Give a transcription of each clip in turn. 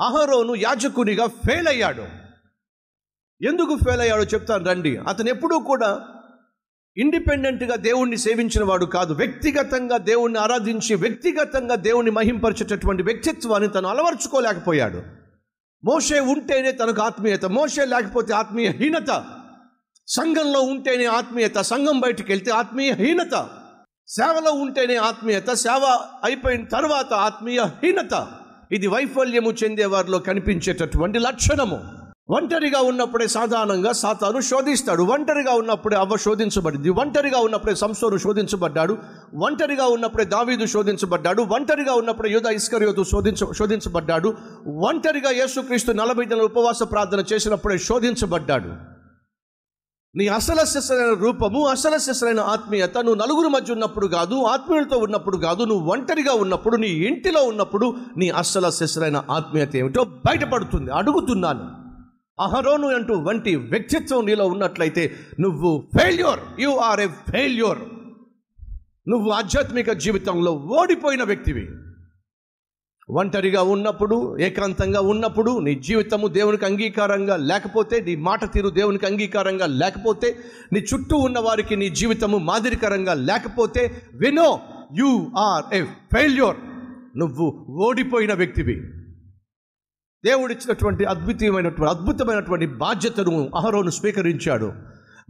అహరోను యాజకునిగా ఫెయిల్ అయ్యాడు. ఎందుకు ఫెయిల్ అయ్యాడో చెప్తాను రండి. అతను ఎప్పుడూ కూడా ఇండిపెండెంట్గా దేవుణ్ణి సేవించిన వాడు కాదు. వ్యక్తిగతంగా దేవుణ్ణి ఆరాధించి వ్యక్తిగతంగా దేవుణ్ణి మహింపరిచేటటువంటి వ్యక్తిత్వాన్ని తను అలవర్చుకోలేకపోయాడు. మోషే ఉంటేనే తనకు ఆత్మీయత. మోషే లేకపోతే ఆత్మీయ హీనత సంఘంలో ఉంటేనే ఆత్మీయత. సంఘం బయటికి వెళ్తే ఆత్మీయ హీనత సేవలో ఉంటేనే ఆత్మీయత. సేవ అయిపోయిన తర్వాత ఆత్మీయ హీనత ఇది వైఫల్యము చెందే వారిలో కనిపించేటటువంటి లక్షణము. ఒంటరిగా ఉన్నప్పుడే సాధారణంగా సాతాను శోధిస్తాడు. ఒంటరిగా ఉన్నప్పుడే అవ్వ శోధించబడింది. ఒంటరిగా ఉన్నప్పుడే సంసోను శోధించబడ్డాడు. ఒంటరిగా ఉన్నప్పుడే దావీదు శోధించబడ్డాడు. ఒంటరిగా ఉన్నప్పుడే యూద ఇస్కర్యోతు శోధించ శోధించబడ్డాడు. ఒంటరిగా యేసుక్రీస్తు నలభై దినాల ఉపవాస ప్రార్థన చేసినప్పుడే శోధించబడ్డాడు. నీ అసల శిశులైన రూపము అసల శిశులైన ఆత్మీయత నువ్వు నలుగురు మధ్య ఉన్నప్పుడు కాదు ఆత్మీయులతో ఉన్నప్పుడు కాదు నువ్వు ఒంటరిగా ఉన్నప్పుడు నీ ఇంటిలో ఉన్నప్పుడు నీ అసల శిశులైన ఆత్మీయత ఏమిటో బయటపడుతుంది. అడుగుతున్నాను. అహరోను అంటూ వంటి వ్యక్తిత్వం నీలో ఉన్నట్లయితే నువ్వు failure you are a failure నువ్వు ఆధ్యాత్మిక జీవితంలో ఓడిపోయిన వ్యక్తివి. ఒంటరిగా ఉన్నప్పుడు ఏకాంతంగా ఉన్నప్పుడు నీ జీవితము దేవునికి అంగీకారంగా లేకపోతే నీ మాట తీరు దేవునికి అంగీకారంగా లేకపోతే నీ చుట్టూ ఉన్న వారికి నీ జీవితము మాదిరికరంగా లేకపోతే వినో యు ఆర్ ఏ ఫెయిల్యూర్. నువ్వు ఓడిపోయిన వ్యక్తివి. దేవుడిచ్చినటువంటి అద్భుతమైనటువంటి అద్భుతమైనటువంటి బాధ్యతను అహరోను స్వీకరించాడు.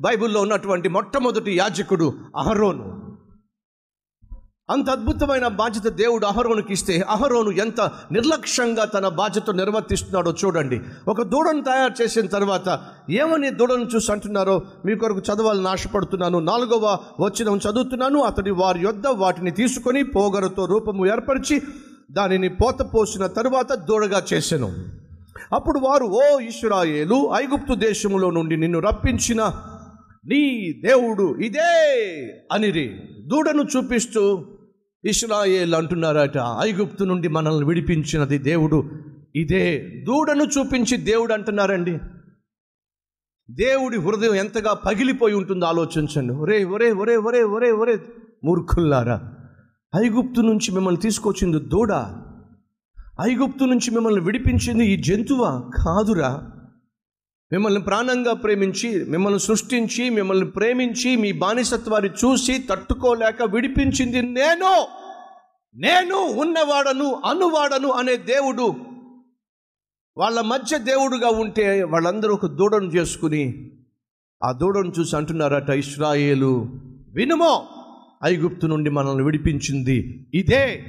బైబిల్లో ఉన్నటువంటి మొట్టమొదటి యాజకుడు అహరోను. అంత అద్భుతమైన బాధ్యత దేవుడు అహరోనుకి ఇస్తే అహరోను ఎంత నిర్లక్ష్యంగా తన బాధ్యత నిర్వర్తిస్తున్నాడో చూడండి. ఒక దూడను తయారు చేసిన తర్వాత ఏమని దూడను చూసి అంటున్నారో మీ కొరకు చదవాలని ఆశపడుతున్నాను. నాలుగవ వచ్చిన చదువుతున్నాను. అతడి వారి యొద్ద వాటిని తీసుకొని పోగరతో రూపము ఏర్పరిచి దానిని పోత పోసిన తరువాత దూడగా చేసెను. అప్పుడు వారు ఓ ఇస్రాయేలు ఐగుప్తు దేశములో నుండి నిన్ను రప్పించిన నీ దేవుడు ఇదే అనిరి. దూడను చూపిస్తూ ఇస్రాయేల్ అంటున్నారట ఐగుప్తు నుండి మనల్ని విడిపించినది దేవుడు. ఇదే దూడను చూపించి దేవుడు అంటున్నారండి. దేవుడి హృదయం ఎంతగా పగిలిపోయి ఉంటుందో ఆలోచించండి. ఒరే ఒరే ఒరే ఒరే ఒరే ఒరే మూర్ఖుల్లారా. ఐగుప్తు నుంచి మిమ్మల్ని తీసుకొచ్చింది దూడ. ఐగుప్తు నుంచి మిమ్మల్ని విడిపించింది ఈ జంతువా? కాదురా. మిమ్మల్ని ప్రాణంగా ప్రేమించి మిమ్మల్ని సృష్టించి మిమ్మల్ని ప్రేమించి మీ బానిసత్వాన్ని చూసి తట్టుకోలేక విడిపించింది నేను. నేను ఉన్నవాడను అనువాడను అనే దేవుడు వాళ్ళ మధ్య దేవుడుగా ఉంటే వాళ్ళందరూ ఒక దూడను చేసుకుని ఆ దూడను చూసి అంటున్నారట ఇస్రాయేలు వినుమో ఐగుప్తు నుండి మనల్ని విడిపించింది ఇదే.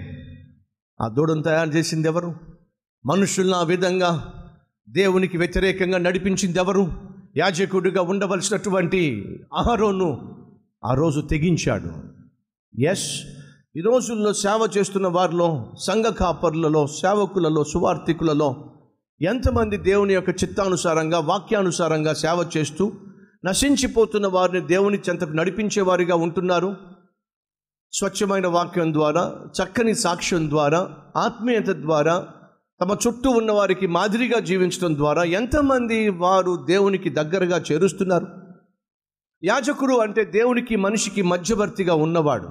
ఆ దూడను తయారు చేసింది ఎవరు? మనుషులను ఆ విధంగా దేవునికి వ్యతిరేకంగా నడిపించింది ఎవరు యాజకుడిగా ఉండవలసినటువంటి అహరోను ఆ రోజు తెగించాడు. ఎస్ ఈ రోజుల్లో సేవ చేస్తున్న వారిలో సంఘ కాపర్లలో సేవకులలో సువార్థికులలో ఎంతమంది దేవుని యొక్క చిత్తానుసారంగా వాక్యానుసారంగా సేవ చేస్తూ నశించిపోతున్న వారిని దేవుని చెంతకు నడిపించేవారిగా ఉంటున్నారు? స్వచ్ఛమైన వాక్యం ద్వారా చక్కని సాక్ష్యం ద్వారా ఆత్మీయత ద్వారా తమ చుట్టూ ఉన్న వారికి మాదిరిగా జీవించడం ద్వారా ఎంతమంది వారు దేవునికి దగ్గరగా చేరుస్తున్నారు? యాజకుడు అంటే దేవునికి మనిషికి మధ్యవర్తిగా ఉన్నవాడు.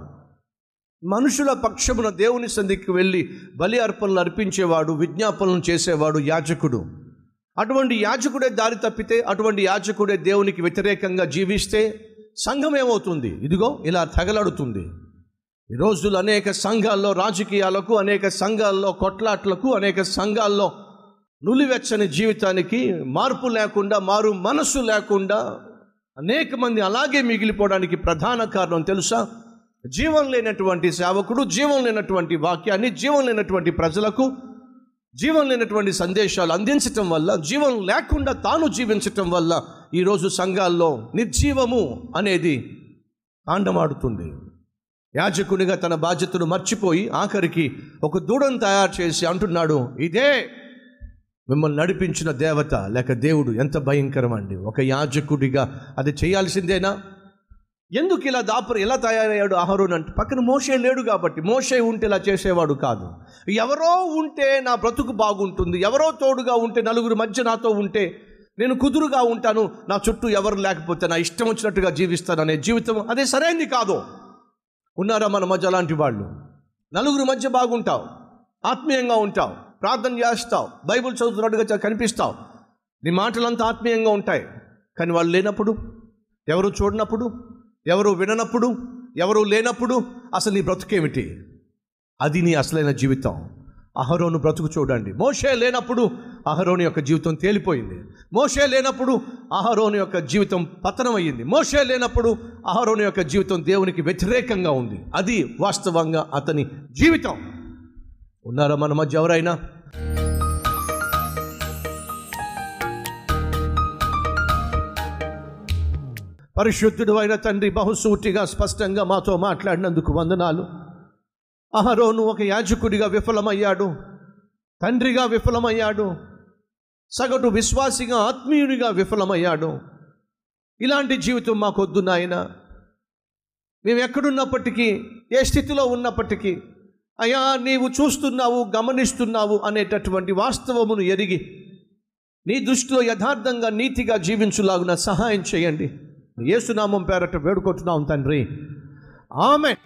మనుషుల పక్షమున దేవుని సంధికి వెళ్ళి బలి అర్పణలు అర్పించేవాడు విజ్ఞాపనలు చేసేవాడు యాజకుడు. అటువంటి యాజకుడే దారి తప్పితే అటువంటి యాజకుడే దేవునికి వ్యతిరేకంగా జీవిస్తే సంఘం ఏమవుతుంది? ఇదిగో ఇలా తగలడుతుంది. ఈ రోజులు అనేక సంఘాల్లో రాజకీయాలకు అనేక సంఘాల్లో కొట్లాట్లకు అనేక సంఘాల్లో నులివెచ్చని జీవితానికి మార్పు లేకుండా మారు మనసు లేకుండా అనేక మంది అలాగే మిగిలిపోవడానికి ప్రధాన కారణం తెలుసా? జీవం లేనటువంటి సేవకుడు జీవం లేనటువంటి వాక్యాన్ని జీవం లేనటువంటి ప్రజలకు జీవం లేనటువంటి సందేశాలు అందించటం వల్ల జీవం లేకుండా తాను జీవించటం వల్ల ఈరోజు సంఘాల్లో నిర్జీవము అనేది ఆండమాడుతుంది యాజకునిగా తన బాధ్యతను మర్చిపోయి ఆఖరికి ఒక దూడను తయారు చేసి అంటున్నాడు ఇదే మిమ్మల్ని నడిపించిన దేవత. లేక దేవుడు ఎంత భయంకరం అండి ఒక యాజకుడిగా అది చేయాల్సిందేనా? ఎందుకు ఇలా దాపరు ఎలా తయారయ్యాడు అహరోన్ అంటే పక్కన మోసే లేడు కాబట్టి. మోసే ఉంటే ఇలా చేసేవాడు కాదు. ఎవరో ఉంటే నా బ్రతుకు బాగుంటుంది. ఎవరో తోడుగా ఉంటే నలుగురు మధ్య నాతో ఉంటే నేను కుదురుగా ఉంటాను. నా చుట్టూ ఎవరు లేకపోతే నా ఇష్టం వచ్చినట్టుగా జీవిస్తాను అనే జీవితం అదే సరైంది కాదు. ఉన్నారా మన మధ్య అలాంటి వాళ్ళు? నలుగురు మధ్య బాగుంటావు. ఆత్మీయంగా ఉంటావు. ప్రార్థన చేస్తావు. బైబిల్ చదువుతున్నట్టుగా కనిపిస్తావు. నీ మాటలంతా ఆత్మీయంగా ఉంటాయి. కానీ వాళ్ళు లేనప్పుడు? ఎవరు చూడనప్పుడు? ఎవరు విననప్పుడు? ఎవరు లేనప్పుడు? అసలు నీ బ్రతుకేమిటి? అది నీ అసలైన జీవితం. అహరోను బ్రతుకు చూడండి. మోషే లేనప్పుడు అహరోని యొక్క జీవితం తేలిపోయింది. మోషే లేనప్పుడు అహరోని యొక్క జీవితం పతనమయ్యింది. మోషే లేనప్పుడు అహరోని యొక్క జీవితం దేవునికి వ్యతిరేకంగా ఉంది. అది వాస్తవంగా అతని జీవితం. ఉన్నారా మన మధ్య ఎవరైనా? పరిశుద్ధుడు అయిన తండ్రి బహుసూటిగా స్పష్టంగా మాతో మాట్లాడినందుకు వందనాలు. అహరోను ఒక యాజకుడిగా విఫలమయ్యాడు తండ్రిగా విఫలమయ్యాడు సగటు విశ్వాసిగా ఆత్మీయునిగా విఫలమయ్యాడు. ఇలాంటి జీవితం మాకొద్దు నాయన. మేము ఎక్కడున్నప్పటికీ ఏ స్థితిలో ఉన్నప్పటికీ అయ్యా నీవు చూస్తున్నావు గమనిస్తున్నావు అనేటటువంటి వాస్తవమును ఎరిగి నీ దృష్టిలో యథార్థంగా నీతిగా జీవించులాగున సహాయం చేయండి. యేసునామం పేరట వేడుకుంటున్నాం తండ్రి. ఆమె